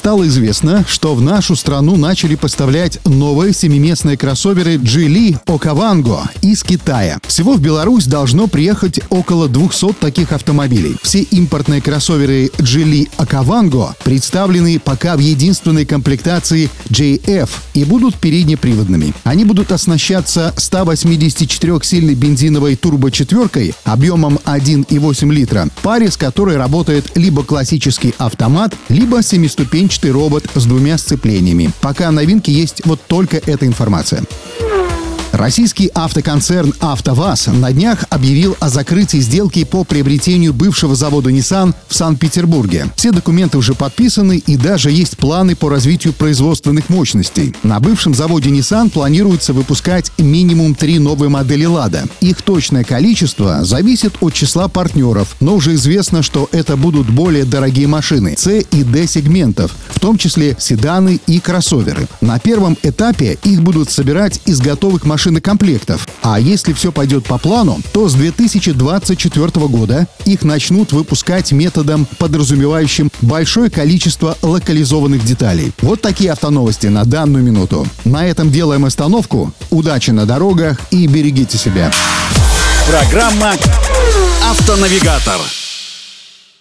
Стало известно, что в нашу страну начали поставлять новые семиместные кроссоверы Geely Okavango из Китая. Всего в Беларусь должно приехать около 200 таких автомобилей. Все импортные кроссоверы Geely Okavango представлены пока в единственной комплектации JF и будут переднеприводными. Они будут оснащаться 184-сильной бензиновой турбочетверкой объемом 1,8 литра, паре с которой работает либо классический автомат, либо семиступенчатый ступенчатый робот с двумя сцеплениями. Пока новинки есть вот только эта информация. Российский автоконцерн «АвтоВАЗ» на днях объявил о закрытии сделки по приобретению бывшего завода Nissan в Санкт-Петербурге. Все документы уже подписаны и даже есть планы по развитию производственных мощностей. На бывшем заводе Nissan планируется выпускать минимум три новые модели «Лада». Их точное количество зависит от числа партнеров, но уже известно, что это будут более дорогие машины C и D сегментов, в том числе седаны и кроссоверы. На первом этапе их будут собирать из готовых машин машинокомплектов. А если все пойдет по плану, то с 2024 года их начнут выпускать методом, подразумевающим большое количество локализованных деталей. Вот такие автоновости на данную минуту. На этом делаем остановку. Удачи на дорогах и берегите себя. Программа «Автонавигатор».